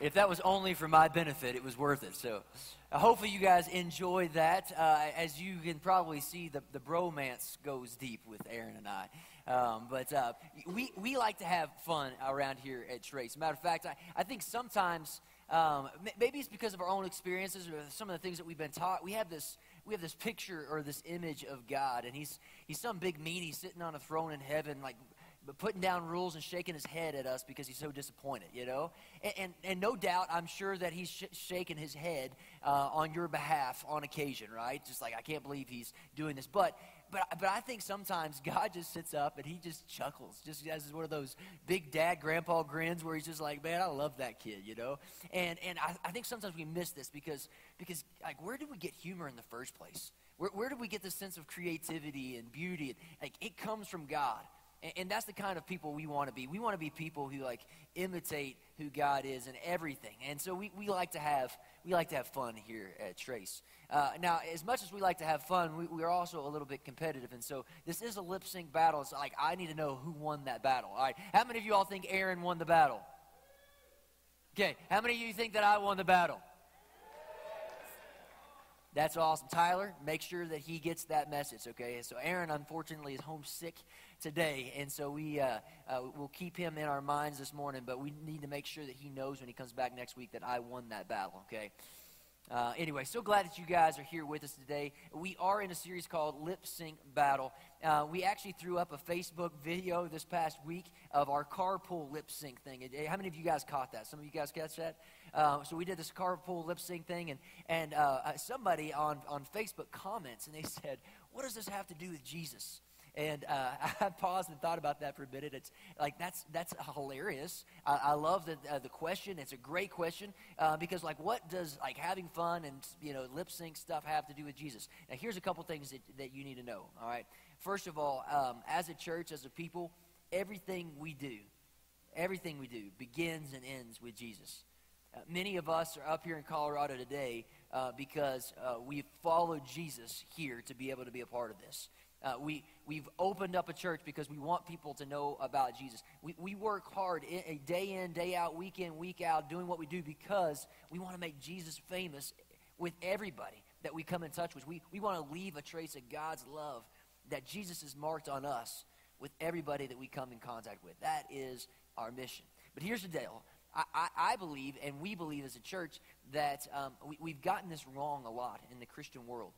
if that was only for my benefit, it was worth it. So uh, hopefully you guys enjoyed that. Uh, as you can probably see, the, the bromance goes deep with Aaron and I. Um, but uh, we, we like to have fun around here at Trace. Matter of fact, I, I think sometimes um, maybe it's because of our own experiences or some of the things that we've been taught. We have this we have this picture or this image of God, and he's he's some big meanie sitting on a throne in heaven, like but putting down rules and shaking his head at us because he's so disappointed, you know? And, and, and no doubt, I'm sure that he's sh- shaking his head uh, on your behalf on occasion, right? Just like, I can't believe he's doing this. But, but, but I think sometimes God just sits up and he just chuckles, just as one of those big dad grandpa grins where he's just like, man, I love that kid, you know? And, and I, I think sometimes we miss this because, because, like, where did we get humor in the first place? Where, where did we get this sense of creativity and beauty? Like, it comes from God. And, and that's the kind of people we want to be. We want to be people who like imitate who God is in everything. And so we, we like to have we like to have fun here at Trace. Uh, now, as much as we like to have fun, we, we, are also a little bit competitive. And so this is a lip sync battle. It's like I need to know who won that battle. All right. How many of you all think Aaron won the battle? Okay. How many of you think that I won the battle? That's awesome. Tyler, make sure that he gets that message, okay? So Aaron, unfortunately, is homesick today, and so we uh, uh, will keep him in our minds this morning. But we need to make sure that he knows when he comes back next week that I won that battle. Okay. Uh, anyway, so glad that you guys are here with us today. We are in a series called Lip Sync Battle. Uh, we actually threw up a Facebook video this past week of our carpool lip sync thing. How many of you guys caught that? Some of you guys catch that? Uh, so we did this carpool lip sync thing, and and uh, uh, somebody on on Facebook comments, and they said, "What does this have to do with Jesus?" And uh, I paused and thought about that for a minute. It's like that's that's hilarious. I, I love the uh, the question. It's a great question uh, because like what does like having fun and you know lip sync stuff have to do with Jesus? Now here's a couple things that, that you need to know. All right. First of all, um, as a church, as a people, everything we do, everything we do begins and ends with Jesus. Uh, many of us are up here in Colorado today uh, because uh, we've followed Jesus here to be able to be a part of this. Uh, we, we've opened up a church because we want people to know about Jesus. We, we work hard in, day in, day out, week in, week out, doing what we do because we want to make Jesus famous with everybody that we come in touch with. We, we want to leave a trace of God's love that Jesus has marked on us with everybody that we come in contact with. That is our mission. But here's the deal. I, I, believe, and we believe as a church, that um, we, we've gotten this wrong a lot in the Christian world.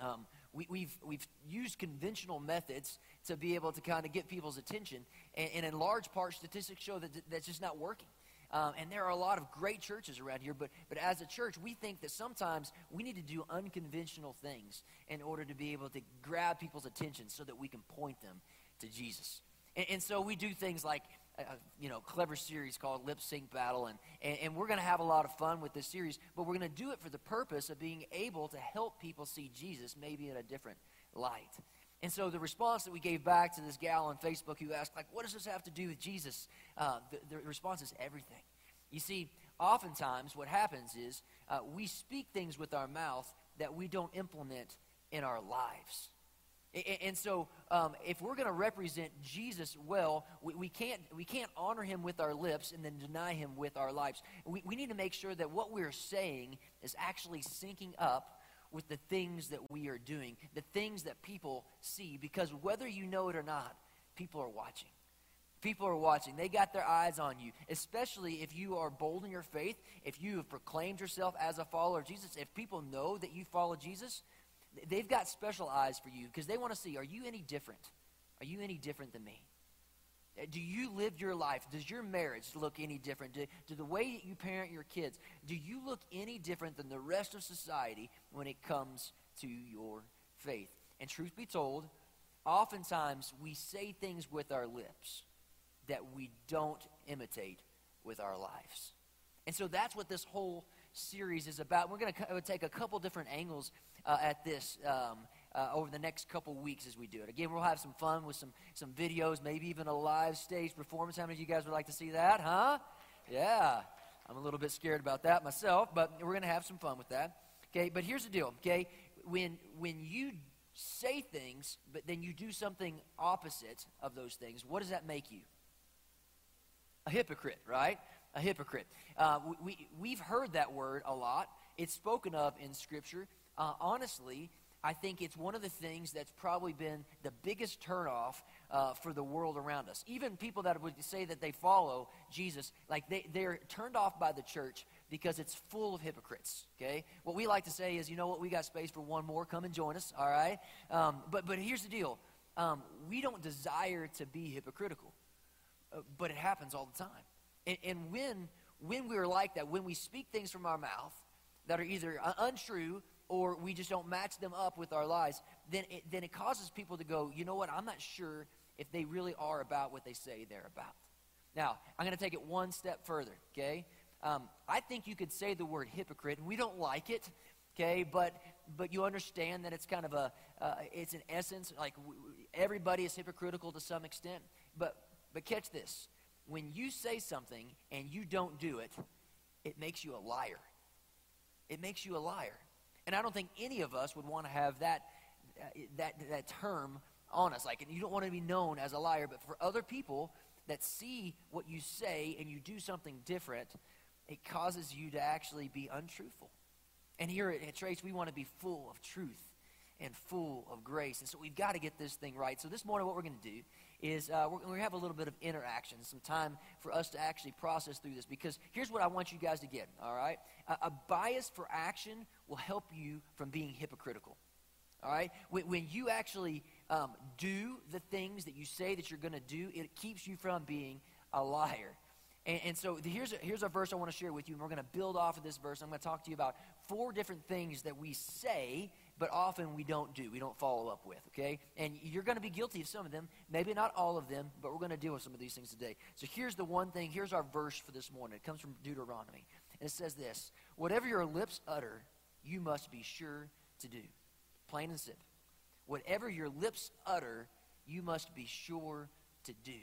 Um, we, we've, we've used conventional methods to be able to kind of get people's attention, and, and in large part, statistics show that that's just not working. Um, and there are a lot of great churches around here, but, but as a church, we think that sometimes we need to do unconventional things in order to be able to grab people's attention so that we can point them to Jesus. And, and so we do things like a, you know clever series called Lip Sync Battle, and, and, and we're going to have a lot of fun with this series, but we're going to do it for the purpose of being able to help people see Jesus maybe in a different light. And so the response that we gave back to this gal on Facebook who asked, like, what does this have to do with Jesus? Uh, the, the, response is everything. You see, oftentimes what happens is uh, we speak things with our mouth that we don't implement in our lives. And so, um, if we're going to represent Jesus well, we, we, can't, we can't honor him with our lips and then deny him with our lives. We, we need to make sure that what we're saying is actually syncing up with the things that we are doing, the things that people see, because whether you know it or not, people are watching. People are watching. They got their eyes on you, especially if you are bold in your faith, if you have proclaimed yourself as a follower of Jesus, if people know that you follow Jesus They've got special eyes for you because they want to see are you any different? Are you any different than me? Uh, do you live your life? Does your marriage look any different? Do, do the way that you parent your kids, do you look any different than the rest of society when it comes to your faith? And truth be told, oftentimes we say things with our lips that we don't imitate with our lives. And so that's what this whole series is about. We're going to take a couple different angles uh, at this um, uh, over the next couple weeks as we do it. Again, we'll have some fun with some, some videos, maybe even a live stage performance. How many of you guys would like to see that, huh? Yeah. I'm a little bit scared about that myself, but we're going to have some fun with that. Okay, but here's the deal, okay? When, when you say things, but then you do something opposite of those things, what does that make you? A hypocrite, right? a hypocrite. Uh, we, we, have heard that word a lot, it's spoken of in Scripture. Uh, honestly, I think it's one of the things that's probably been the biggest turnoff uh, for the world around us. Even people that would say that they follow Jesus, like they, they're turned off by the church because it's full of hypocrites. Okay, what we like to say is, you know what, we got space for one more. Come and join us. All right, um, but but here's the deal: um, we don't desire to be hypocritical, uh, but it happens all the time. And, and when when we're like that, when we speak things from our mouth that are either untrue or we just don't match them up with our lives, then it, then it causes people to go, you know what, I'm not sure if they really are about what they say they're about. Now, I'm going to take it one step further, okay? Um, I think you could say the word hypocrite, and we don't like it, okay? But but you understand that it's kind of a uh, it's an essence like w- everybody is hypocritical to some extent. But but catch this: when you say something and you don't do it, it makes you a liar. It makes you a liar. And I don't think any of us would want to have that, uh, that, that term on us. Like, and you don't want to be known as a liar, but for other people that see what you say and you do something different, it causes you to actually be untruthful. And here at, at Trace, we want to be full of truth and full of grace. And so we've got to get this thing right. So this morning, what we're going to do is uh, we're, to have a little bit of interaction, some time for us to actually process through this. Because here's what I want you guys to get, all right? A, a bias for action will help you from being hypocritical. All right? When, when you actually um, do the things that you say that you're going to do, it keeps you from being a liar. And, and so here's a, here's a verse I want to share with you, and we're going to build off of this verse. I'm going to talk to you about four different things that we say, but often we don't do, we don't follow up with, okay? And you're going to be guilty of some of them, maybe not all of them, but we're going to deal with some of these things today. So here's the one thing, here's our verse for this morning. It comes from Deuteronomy. And it says this Whatever your lips utter, you must be sure to do. Plain and simple. Whatever your lips utter, you must be sure to do.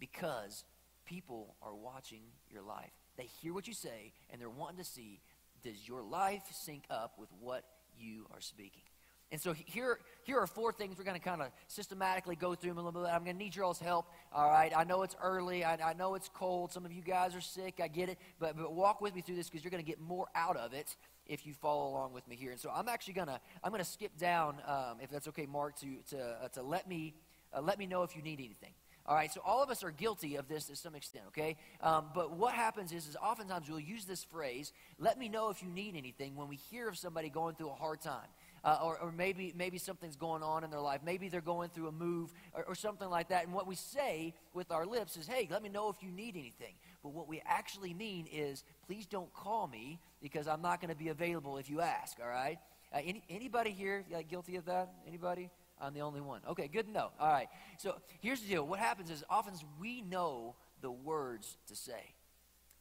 Because people are watching your life. They hear what you say, and they're wanting to see does your life sync up with what you are speaking? And so here, here are four things we're going to kind of systematically go through them a little bit. I'm going to need your all's help. All right. I know it's early. I, I know it's cold. Some of you guys are sick. I get it. But, but walk with me through this because you're going to get more out of it if you follow along with me here. And so I'm actually going to I'm going to skip down, um, if that's okay, Mark, to to uh, to let me uh, let me know if you need anything. All right, so all of us are guilty of this to some extent, okay? Um, but what happens is, is oftentimes we'll use this phrase, let me know if you need anything, when we hear of somebody going through a hard time. Uh, or, or, maybe, maybe something's going on in their life. Maybe they're going through a move or, or something like that. And what we say with our lips is, hey, let me know if you need anything. But what we actually mean is, please don't call me because I'm not going to be available if you ask, all right? Uh, any, anybody here uh, guilty of that? Anybody? I'm the only one. Okay, good to know. All right. So here's the deal. What happens is often we know the words to say.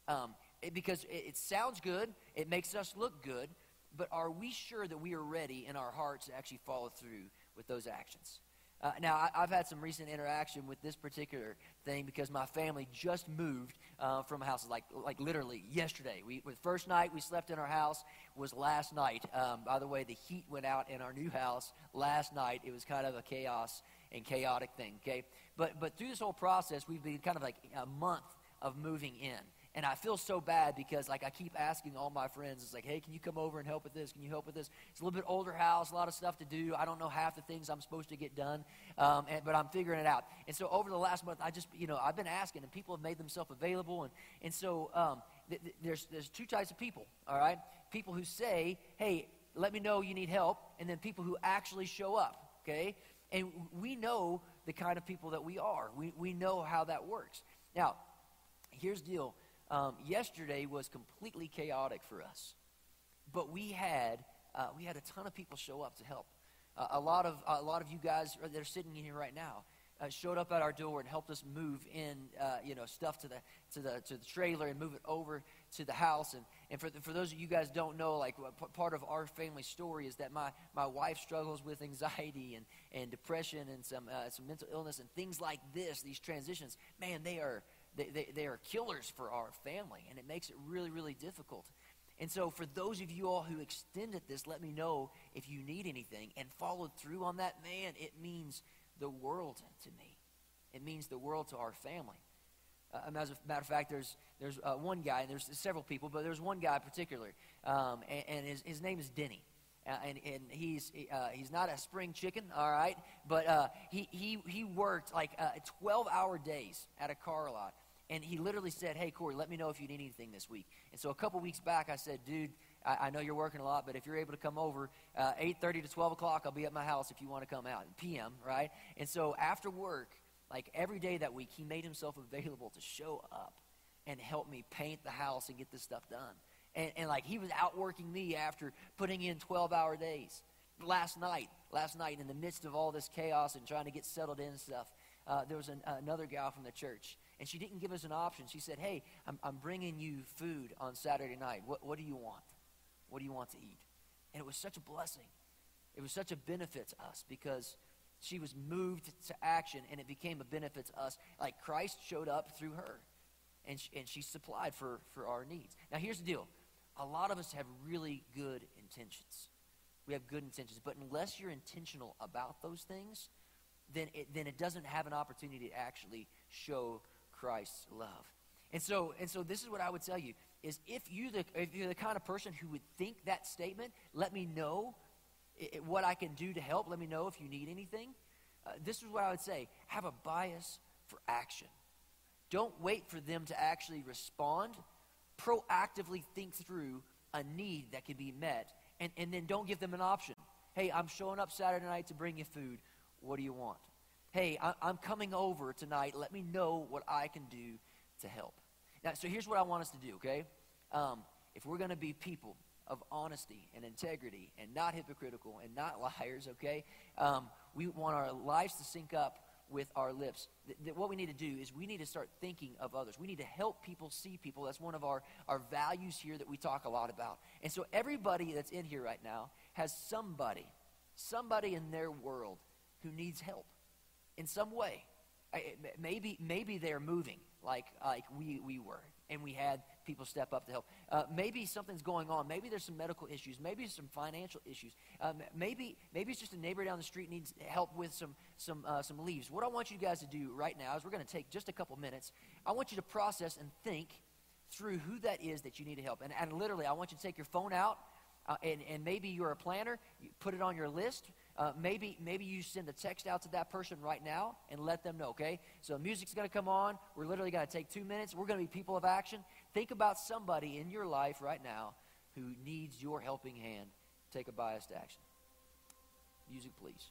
Um, it, because it, it sounds good, it makes us look good, but are we sure that we are ready in our hearts to actually follow through with those actions? Uh, now, I, have had some recent interaction with this particular thing because my family just moved uh, from a house, like like literally yesterday. We the first night we slept in our house was last night. Um, by the way, the heat went out in our new house last night. It was kind of a chaos and chaotic thing. Okay, but but through this whole process, we've been kind of like a month of moving in. And I feel so bad because, like, I keep asking all my friends, it's like, hey, can you come over and help with this? Can you help with this? It's a little bit older house, a lot of stuff to do. I don't know half the things I'm supposed to get done, um, and, but I'm figuring it out. And so over the last month, I just, you know, I've been asking, and people have made themselves available. And, and so um, th- th- there's, there's two types of people, all right? People who say, hey, let me know you need help, and then people who actually show up, okay? And we know the kind of people that we are. We, we know how that works. Now, here's the deal um, yesterday was completely chaotic for us, but we had uh, we had a ton of people show up to help. Uh, a lot of a lot of you guys that are sitting in here right now uh, showed up at our door and helped us move in, uh, you know, stuff to the to the to the trailer and move it over to the house. And and for the, for those of you guys don't know, like part of our family story is that my my wife struggles with anxiety and and depression and some uh, some mental illness and things like this. These transitions, man, they are they, they, they are killers for our family, and it makes it really, really difficult. And so, for those of you all who extended this, let me know if you need anything and followed through on that. Man, it means the world to me. It means the world to our family. uh, as a matter of fact, there's, there's uh, one guy, and there's several people, but there's one guy in particular, um, and, and his, his name is Denny. Uh, and, and he's, uh, he's not a spring chicken, all right, but uh, he, he, he worked like 12 hour days at a car lot. And he literally said, Hey, Corey, let me know if you need anything this week. And so a couple weeks back, I said, Dude, I, I know you're working a lot, but if you're able to come over, uh, 8.30 to 12 o'clock, I'll be at my house if you want to come out. PM, right? And so after work, like every day that week, he made himself available to show up and help me paint the house and get this stuff done. And, and like he was outworking me after putting in 12 hour days. Last night, last night, in the midst of all this chaos and trying to get settled in and stuff, uh, there was an, another gal from the church, and she didn't give us an option. She said, Hey, I'm, I'm bringing you food on Saturday night. What, what do you want? What do you want to eat? And it was such a blessing. It was such a benefit to us because she was moved to action and it became a benefit to us. Like Christ showed up through her and she, and she supplied for, for our needs. Now, here's the deal a lot of us have really good intentions. We have good intentions, but unless you're intentional about those things, then it, then it doesn't have an opportunity to actually show Christ's love. And so, and so this is what I would tell you is if, you the, if you're the kind of person who would think that statement, let me know it, what I can do to help. Let me know if you need anything. Uh, this is what I would say have a bias for action. Don't wait for them to actually respond. Proactively think through a need that can be met, and, and then don't give them an option. Hey, I'm showing up Saturday night to bring you food. What do you want? Hey, I, I'm coming over tonight. Let me know what I can do to help. Now, so here's what I want us to do, okay? Um, if we're going to be people of honesty and integrity and not hypocritical and not liars, okay? Um, we want our lives to sync up with our lips. Th- th- what we need to do is we need to start thinking of others. We need to help people see people. That's one of our, our values here that we talk a lot about. And so everybody that's in here right now has somebody, somebody in their world who needs help in some way. Maybe, maybe they're moving like, like we, we were and we had people step up to help. Uh, maybe something's going on. Maybe there's some medical issues. Maybe some financial issues. Um, maybe maybe it's just a neighbor down the street needs help with some some uh, some leaves. What I want you guys to do right now is we're going to take just a couple minutes. I want you to process and think through who that is that you need to help. And, and literally, I want you to take your phone out. Uh, and, and maybe you're a planner, you put it on your list. Uh, maybe, maybe you send a text out to that person right now and let them know, okay? So music's going to come on. We're literally going to take two minutes. We're going to be people of action. Think about somebody in your life right now who needs your helping hand. Take a biased action. Music, please.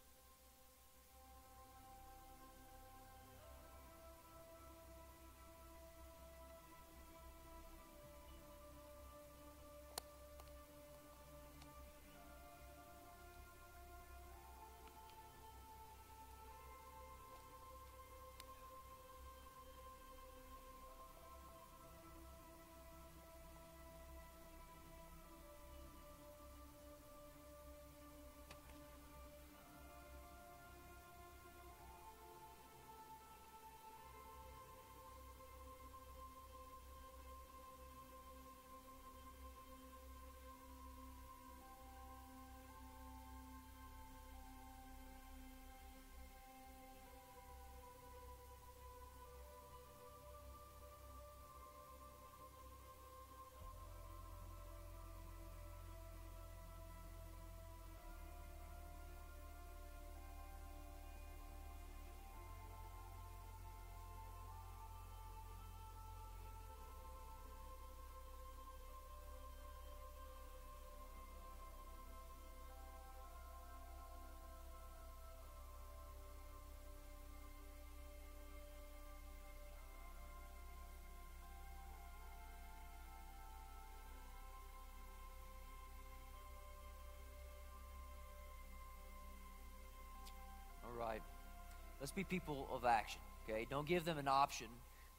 Let's be people of action, okay? Don't give them an option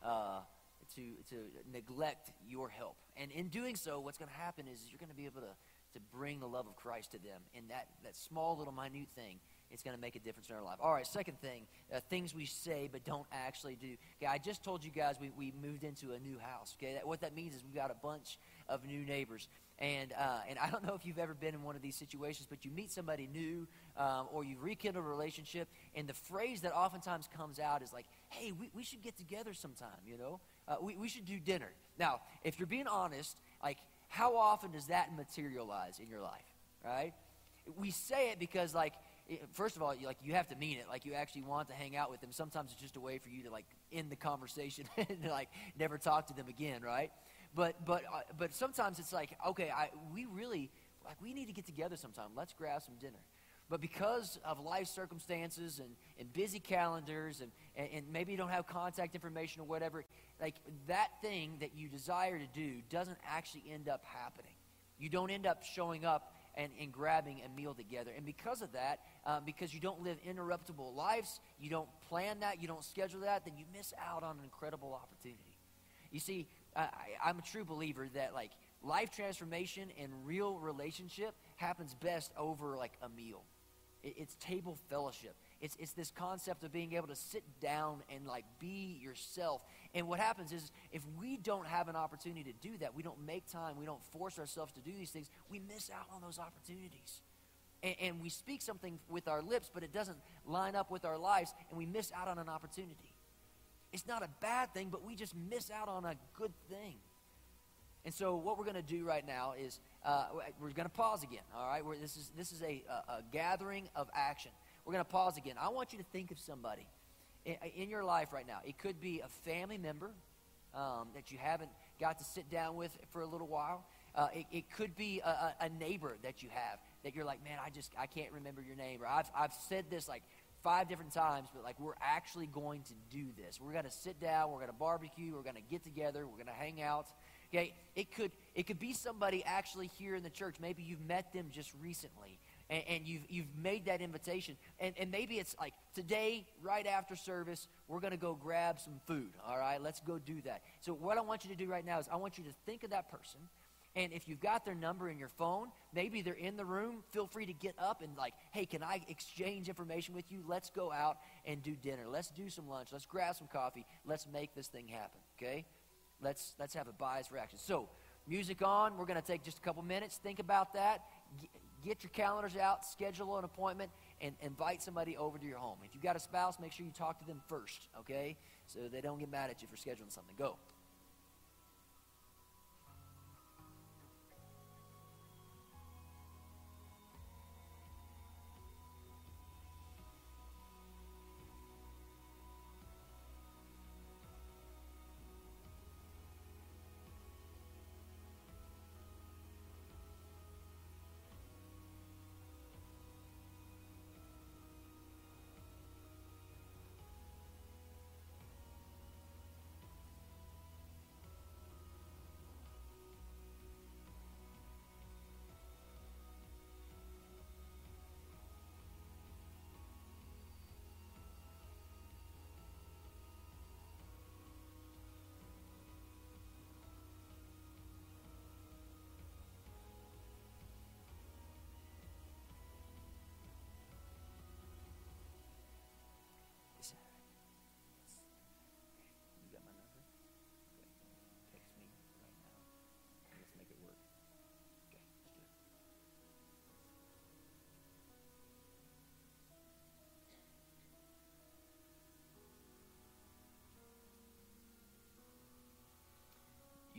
uh, to, to neglect your help. And in doing so, what's going to happen is you're going to be able to, to bring the love of Christ to them. And that, that small little minute thing, it's going to make a difference in our life. All right, second thing, uh, things we say but don't actually do. Okay, I just told you guys we, we moved into a new house. Okay, that, what that means is we've got a bunch of new neighbors. And, uh, and I don't know if you've ever been in one of these situations, but you meet somebody new um, or you rekindle a relationship, and the phrase that oftentimes comes out is like, hey, we, we should get together sometime, you know? uh, we, we should do dinner. Now, if you're being honest, like, how often does that materialize in your life, right? We say it because, like, first of all, you, like you have to mean it. Like you actually want to hang out with them. Sometimes it's just a way for you to like end the conversation and like never talk to them again, right? But but uh, but sometimes it's like, okay, I we really like we need to get together sometime. Let's grab some dinner. But because of life circumstances and, and busy calendars and, and, and maybe you don't have contact information or whatever, like that thing that you desire to do doesn't actually end up happening. You don't end up showing up and, and grabbing a meal together. And because of that, uh, because you don't live interruptible lives, you don't plan that, you don't schedule that, then you miss out on an incredible opportunity. You see, I, I'm a true believer that like life transformation and real relationship happens best over like a meal. It's table fellowship. It's, it's this concept of being able to sit down and like be yourself. And what happens is if we don't have an opportunity to do that, we don't make time, we don't force ourselves to do these things, we miss out on those opportunities. And, and we speak something with our lips, but it doesn't line up with our lives, and we miss out on an opportunity. It's not a bad thing, but we just miss out on a good thing. And so, what we're going to do right now is uh, we're going to pause again. All right, we're, this is this is a, a, gathering of action. We're going to pause again. I want you to think of somebody in, in your life right now. It could be a family member um, that you haven't got to sit down with for a little while. Uh, it, it, could be a, a, neighbor that you have that you're like, man, I just I can't remember your name. Or I've I've said this like five different times, but like we're actually going to do this. We're going to sit down. We're going to barbecue. We're going to get together. We're going to hang out. Okay, it could it could be somebody actually here in the church. Maybe you've met them just recently, and, and you've you've made that invitation. And and maybe it's like today, right after service, we're going to go grab some food. All right, let's go do that. So what I want you to do right now is I want you to think of that person. And if you've got their number in your phone, maybe they're in the room, feel free to get up and, like, hey, can I exchange information with you? Let's go out and do dinner. Let's do some lunch. Let's grab some coffee. Let's make this thing happen, okay? Let's, let's have a biased reaction. So, music on. We're going to take just a couple minutes. Think about that. Get your calendars out, schedule an appointment, and invite somebody over to your home. If you've got a spouse, make sure you talk to them first, okay? So they don't get mad at you for scheduling something. Go.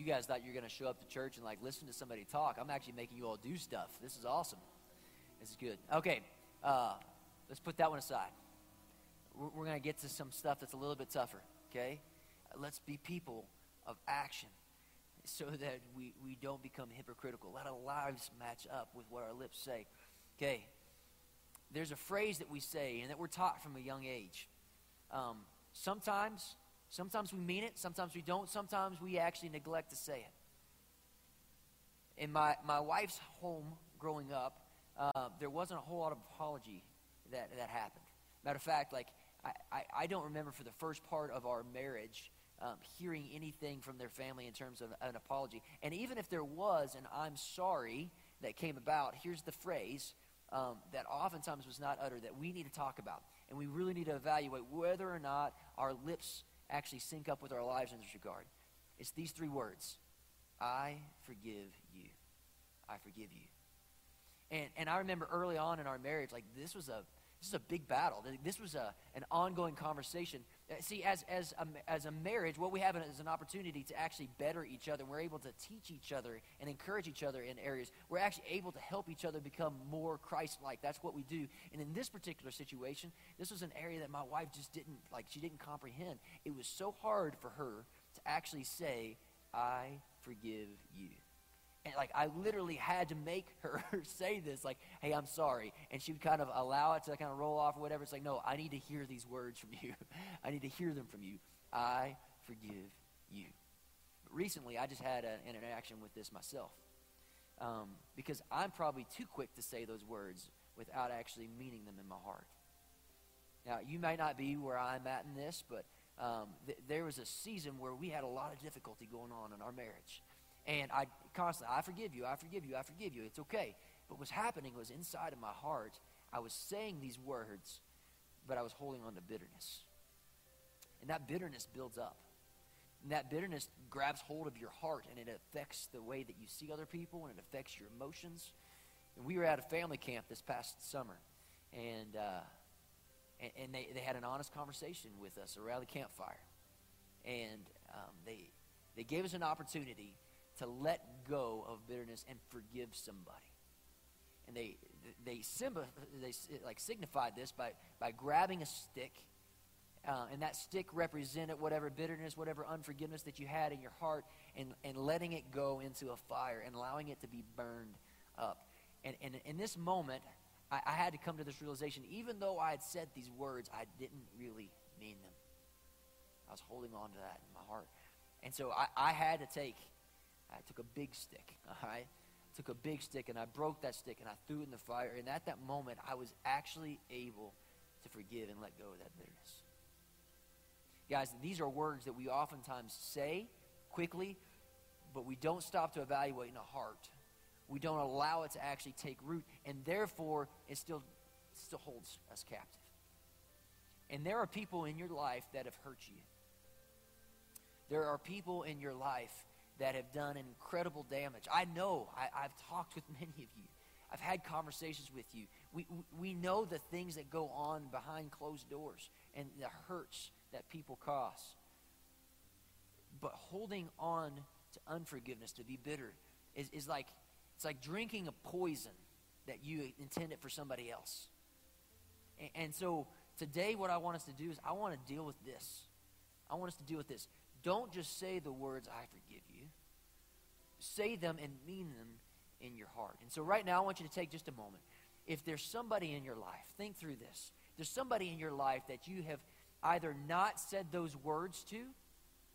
Guys thought you were going to show up to church and like listen to somebody talk. I'm actually making you all do stuff. This is awesome. This is good. Okay, uh, let's put that one aside. We're, we're going to get to some stuff that's a little bit tougher. Okay, let's be people of action so that we, we don't become hypocritical. Let our lives match up with what our lips say. Okay, there's a phrase that we say and that we're taught from a young age. Um, sometimes Sometimes we mean it, sometimes we don't, sometimes we actually neglect to say it. In my, my wife's home growing up, uh, there wasn't a whole lot of apology that, that happened. Matter of fact, like, I, I, I don't remember for the first part of our marriage um, hearing anything from their family in terms of an apology. And even if there was an I'm sorry that came about, here's the phrase um, that oftentimes was not uttered that we need to talk about. And we really need to evaluate whether or not our lips actually sync up with our lives in this regard. It's these three words I forgive you. I forgive you. And, and I remember early on in our marriage, like this was a This is a big battle. This was a, an ongoing conversation. Uh, see, as, as, a, as a marriage, what we have is an opportunity to actually better each other. We're able to teach each other and encourage each other in areas. We're actually able to help each other become more Christ like. That's what we do. And in this particular situation, this was an area that my wife just didn't, like, she didn't comprehend. It was so hard for her to actually say, I forgive you. And like I literally had to make her say this, like, hey, I'm sorry. And she would kind of allow it to kind of roll off or whatever. It's like, no, I need to hear these words from you. I need to hear them from you. I forgive you. But recently, I just had a, an interaction with this myself. Um, because I'm probably too quick to say those words without actually meaning them in my heart. Now, you may not be where I'm at in this, but um, th- there was a season where we had a lot of difficulty going on in our marriage. And I constantly, I forgive you, I forgive you, I forgive you. It's okay. But what's happening was inside of my heart, I was saying these words, but I was holding on to bitterness. And that bitterness builds up. And that bitterness grabs hold of your heart and it affects the way that you see other people and it affects your emotions. And we were at a family camp this past summer. And, uh, and, and, they, they had an honest conversation with us around the campfire. And um, they, they gave us an opportunity to let go of bitterness and forgive somebody. And they they they like signified this by by grabbing a stick, uh, and that stick represented whatever bitterness, whatever unforgiveness that you had in your heart, and and letting it go into a fire and allowing it to be burned up. And and in this moment, I, I had to come to this realization. Even though I had said these words, I didn't really mean them. I was holding on to that in my heart, and so I, I had to take I took a big stick, all right? Took a big stick and I broke that stick and I threw it in the fire. And at that moment, I was actually able to forgive and let go of that bitterness. Guys, these are words that we oftentimes say quickly, but we don't stop to evaluate in the heart. We don't allow it to actually take root, and therefore it still, still holds us captive. And there are people in your life that have hurt you. There are people in your life that have done incredible damage. I know, I, have talked with many of you. I've had conversations with you. We, we know the things that go on behind closed doors and the hurts that people cause. But holding on to unforgiveness, to be bitter, is, is like it's like drinking a poison that you intended for somebody else. And, and so today, what I want us to do is I want to deal with this. I want us to deal with this. Don't just say the words, I forgive you. Say them and mean them in your heart. And so, right now, I want you to take just a moment. If there's somebody in your life, think through this. There's somebody in your life that you have either not said those words to,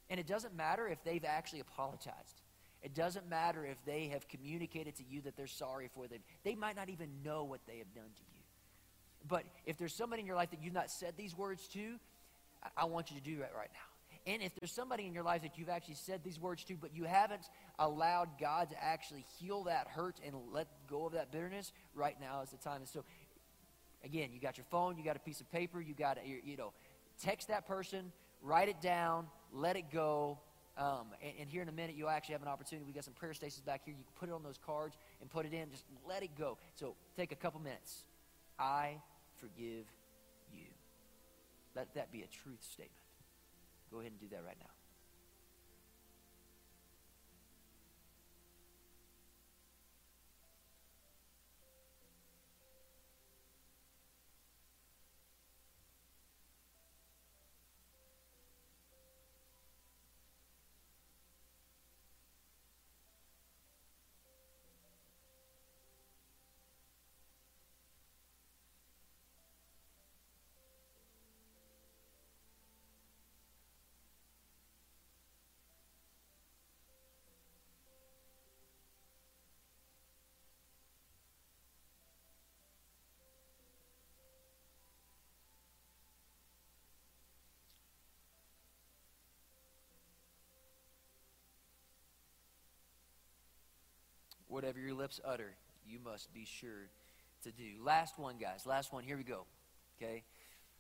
and it doesn't matter if they've actually apologized. It doesn't matter if they have communicated to you that they're sorry for them. They might not even know what they have done to you. But if there's somebody in your life that you've not said these words to, I want you to do that right now. And if there's somebody in your life that you've actually said these words to, but you haven't allowed God to actually heal that hurt and let go of that bitterness, right now is the time. And so, again, you got your phone, you got a piece of paper, you got to, you know, text that person, write it down, let it go. Um, and, and, here in a minute, you'll actually have an opportunity. We got some prayer stations back here. You can put it on those cards and put it in. Just let it go. So take a couple minutes. I forgive you. Let that be a truth statement. Go ahead and do that right now. Whatever your lips utter, you must be sure to do. Last one, guys. Last one. Here we go. Okay?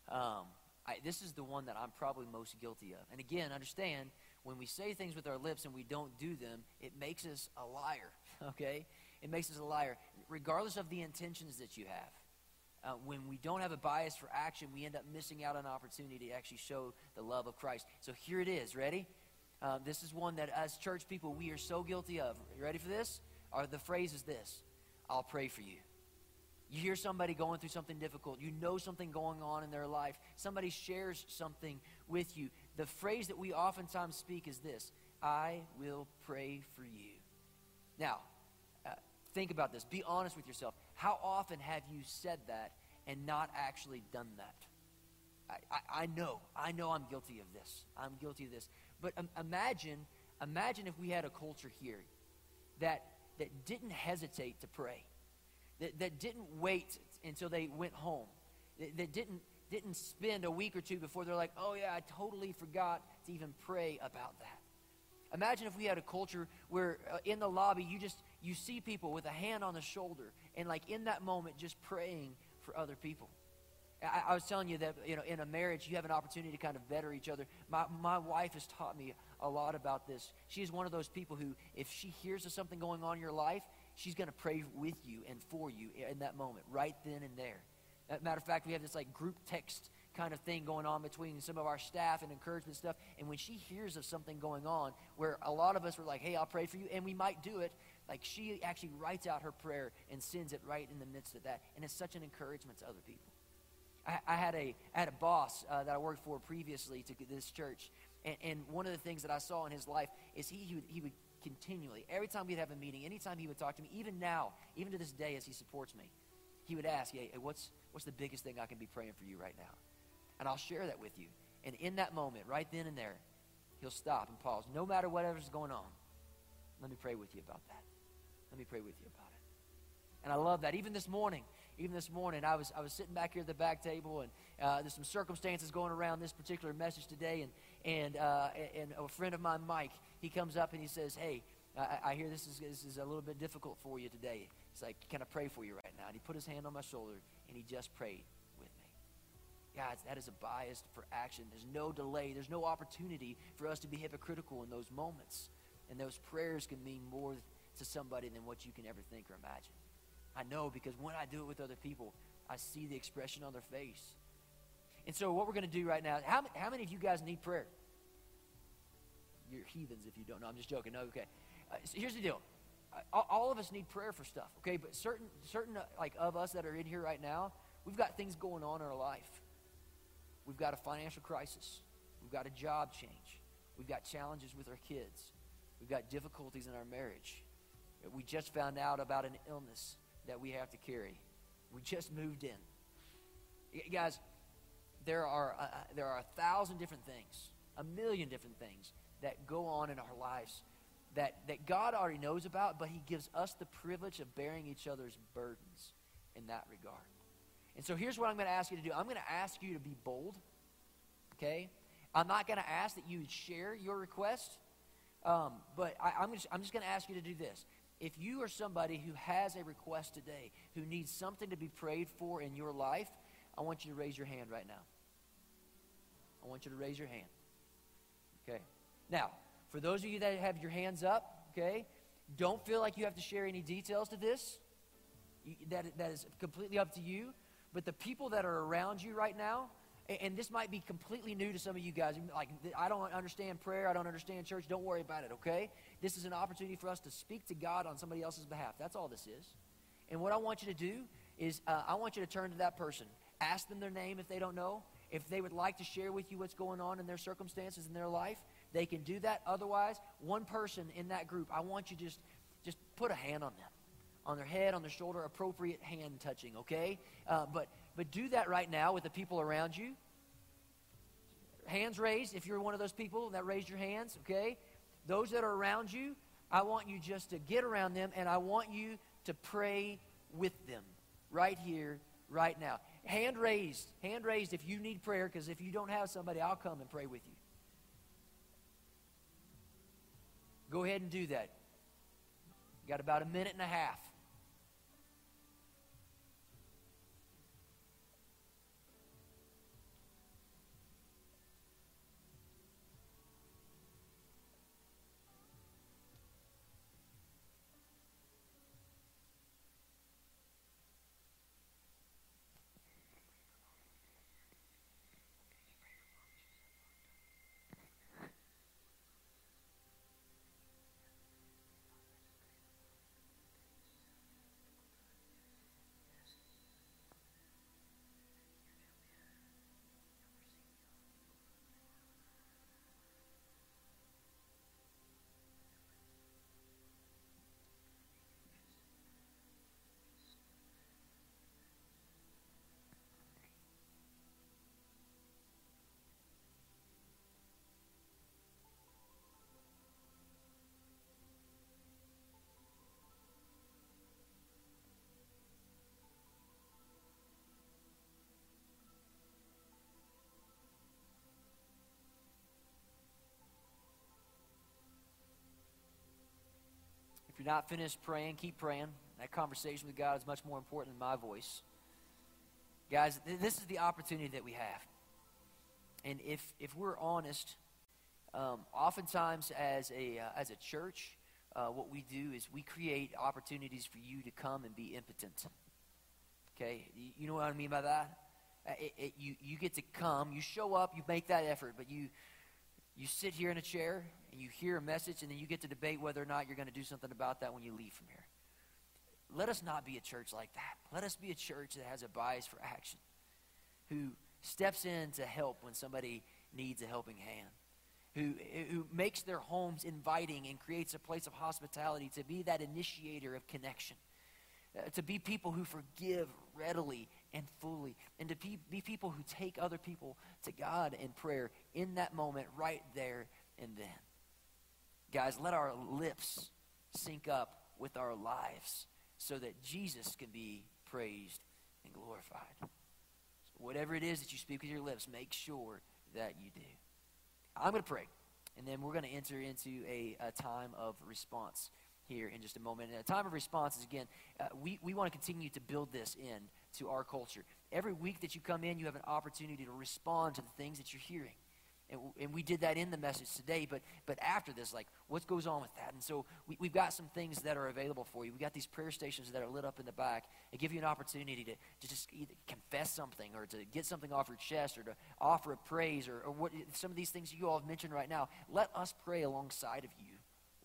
Um, I, this is the one that I'm probably most guilty of. And again, understand, when we say things with our lips and we don't do them, it makes us a liar. Okay? It makes us a liar, regardless of the intentions that you have. uh, when we don't have a bias for action, we end up missing out on an opportunity to actually show the love of Christ. So here it is. Ready? Uh, this is one that, as church people, we are so guilty of. You ready for this? Or the phrase is this I'll pray for you. You hear somebody going through something difficult. You know something going on in their life. Somebody shares something with you. The phrase that we oftentimes speak is this I will pray for you. Now, uh, think about this. Be honest with yourself. How often have you said that and not actually done that? I, I, I know. I know I'm guilty of this. I'm guilty of this. But um, imagine, imagine if we had a culture here that, that didn't hesitate to pray, that, that didn't wait until they went home, that, that didn't, didn't spend a week or two before they're like, oh, yeah, I totally forgot to even pray about that. Imagine if we had a culture where uh, in the lobby you just you see people with a hand on the shoulder and like in that moment just praying for other people. I, I, was telling you that you know in a marriage you have an opportunity to kind of better each other. My my wife has taught me a lot about this. She's one of those people who if she hears of something going on in your life, she's going to pray with you and for you in that moment, right then and there. matter of fact, we have this like group text kind of thing going on between some of our staff and encouragement stuff. And when she hears of something going on where a lot of us were like, hey, I'll pray for you, and we might do it, like she actually writes out her prayer and sends it right in the midst of that. And it's such an encouragement to other people. I, I had, a, I had a boss uh, that I worked for previously to this church. And, and one of the things that I saw in his life is he, he, would, he would continually, every time we'd have a meeting, anytime he would talk to me, even now, even to this day as he supports me, he would ask, hey, what's, what's the biggest thing I can be praying for you right now? And I'll share that with you. And in that moment, right then and there, he'll stop and pause. No matter whatever's going on, let me pray with you about that. Let me pray with you about it. And I love that. Even this morning, even this morning, I was, I was sitting back here at the back table, and uh, there's some circumstances going around this particular message today. And, and, uh, and a friend of mine, Mike, he comes up and he says, Hey, I, I hear this is, this is a little bit difficult for you today. He's like, Can I pray for you right now? And he put his hand on my shoulder, and he just prayed. With me. Guys, that is a bias for action. There's no delay. There's no opportunity for us to be hypocritical in those moments. And those prayers can mean more to somebody than what you can ever think or imagine. I know because when I do it with other people, I see the expression on their face. And so, what we're going to do right now, how, how many of you guys need prayer? You're heathens if you don't know. I'm just joking. No, okay. Uh, so here's the deal. Uh, all of us need prayer for stuff, okay? But certain, certain uh, like of us that are in here right now, we've got things going on in our life. We've got a financial crisis. We've got a job change. We've got challenges with our kids. We've got difficulties in our marriage. We just found out about an illness that we have to carry. We just moved in. Guys, there are, uh, there are a thousand different things, a million different things that go on in our lives that, that God already knows about, but He gives us the privilege of bearing each other's burdens in that regard. And so here's what I'm going to ask you to do I'm going to ask you to be bold, okay? I'm not going to ask that you share your request, um, but I, am just, I'm just going to ask you to do this. If you are somebody who has a request today, who needs something to be prayed for in your life, I want you to raise your hand right now. I want you to raise your hand. Okay. Now, for those of you that have your hands up, okay, don't feel like you have to share any details to this. You, that, that is completely up to you. But the people that are around you right now, and this might be completely new to some of you guys. Like, I don't understand prayer. I don't understand church. Don't worry about it, okay? This is an opportunity for us to speak to God on somebody else's behalf. That's all this is. And what I want you to do is uh, I want you to turn to that person. Ask them their name if they don't know. If they would like to share with you what's going on in their circumstances in their life, they can do that. Otherwise, one person in that group, I want you just just put a hand on them on their head, on their shoulder, appropriate hand touching, okay? Uh, but, but do that right now with the people around you. Hands raised if you're one of those people that raised your hands, okay? Those that are around you, I want you just to get around them and I want you to pray with them right here, right now. Hand raised, hand raised if you need prayer, because if you don't have somebody, I'll come and pray with you. Go ahead and do that. Got about a minute and a half. You're not finished praying, keep praying. That conversation with God is much more important than my voice. Guys, th- this is the opportunity that we have. And if, if we're honest, um, oftentimes as a, uh, as a church, uh, what we do is we create opportunities for you to come and be impotent. Okay? You, you know what I mean by that? Uh, it, it, you, you get to come, you show up, you make that effort, but you, you sit here in a chair and you hear a message, and then you get to debate whether or not you're going to do something about that when you leave from here. Let us not be a church like that. Let us be a church that has a bias for action, who steps in to help when somebody needs a helping hand, who, who makes their homes inviting and creates a place of hospitality to be that initiator of connection, uh, to be people who forgive readily and fully, and to be, be people who take other people to God in prayer in that moment, right there and then. Guys, let our lips sync up with our lives so that Jesus can be praised and glorified. So whatever it is that you speak with your lips, make sure that you do. I'm going to pray, and then we're going to enter into a, a time of response here in just a moment. And a time of response is, again, uh, we, we want to continue to build this in to our culture. Every week that you come in, you have an opportunity to respond to the things that you're hearing. And, and we did that in the message today, but, but after this, like, what goes on with that? And so we, we've got some things that are available for you. We've got these prayer stations that are lit up in the back. and give you an opportunity to, to just confess something or to get something off your chest or to offer a praise or, or what, some of these things you all have mentioned right now. Let us pray alongside of you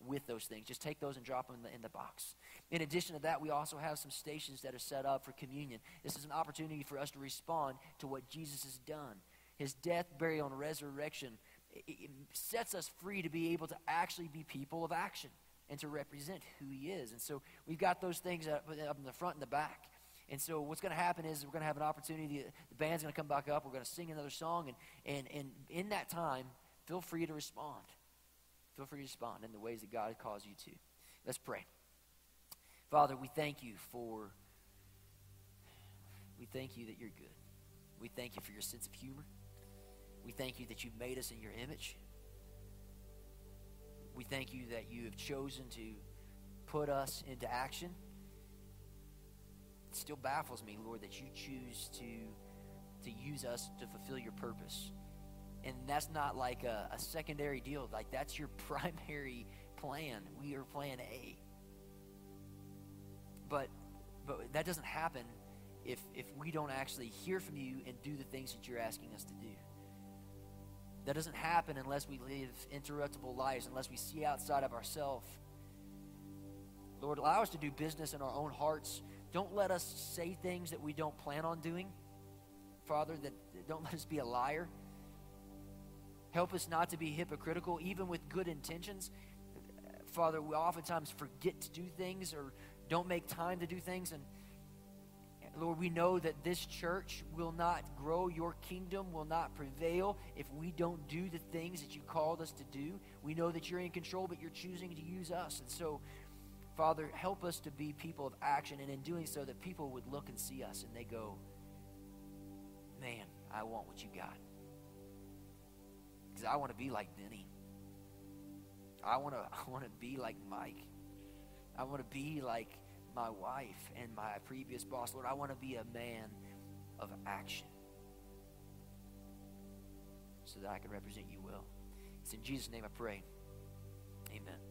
with those things. Just take those and drop them in the, in the box. In addition to that, we also have some stations that are set up for communion. This is an opportunity for us to respond to what Jesus has done. His death, burial, and resurrection it, sets us free to be able to actually be people of action and to represent who he is. And so we've got those things up, up in the front and the back. And so what's going to happen is we're going to have an opportunity. The band's going to come back up. We're going to sing another song. And, and, and in that time, feel free to respond. Feel free to respond in the ways that God calls you to. Let's pray. Father, we thank you for, we thank you that you're good. We thank you for your sense of humor. We thank you that you've made us in your image. We thank you that you have chosen to put us into action. It still baffles me, Lord, that you choose to, to use us to fulfill your purpose. And that's not like a, a secondary deal. Like, that's your primary plan. We are plan A. But, but that doesn't happen if, if we don't actually hear from you and do the things that you're asking us to do. That doesn't happen unless we live interruptible lives, unless we see outside of ourselves. Lord, allow us to do business in our own hearts. Don't let us say things that we don't plan on doing. Father, that, don't let us be a liar. Help us not to be hypocritical, even with good intentions. Father, we oftentimes forget to do things or don't make time to do things. And Lord, we know that this church will not grow, your kingdom will not prevail if we don't do the things that you called us to do. We know that you're in control, but you're choosing to use us. And so, Father, help us to be people of action, and in doing so, that people would look and see us and they go, Man, I want what you got. Because I want to be like Denny. I want to I want to be like Mike. I want to be like my wife and my previous boss. Lord, I want to be a man of action so that I can represent you well. It's in Jesus' name I pray. Amen.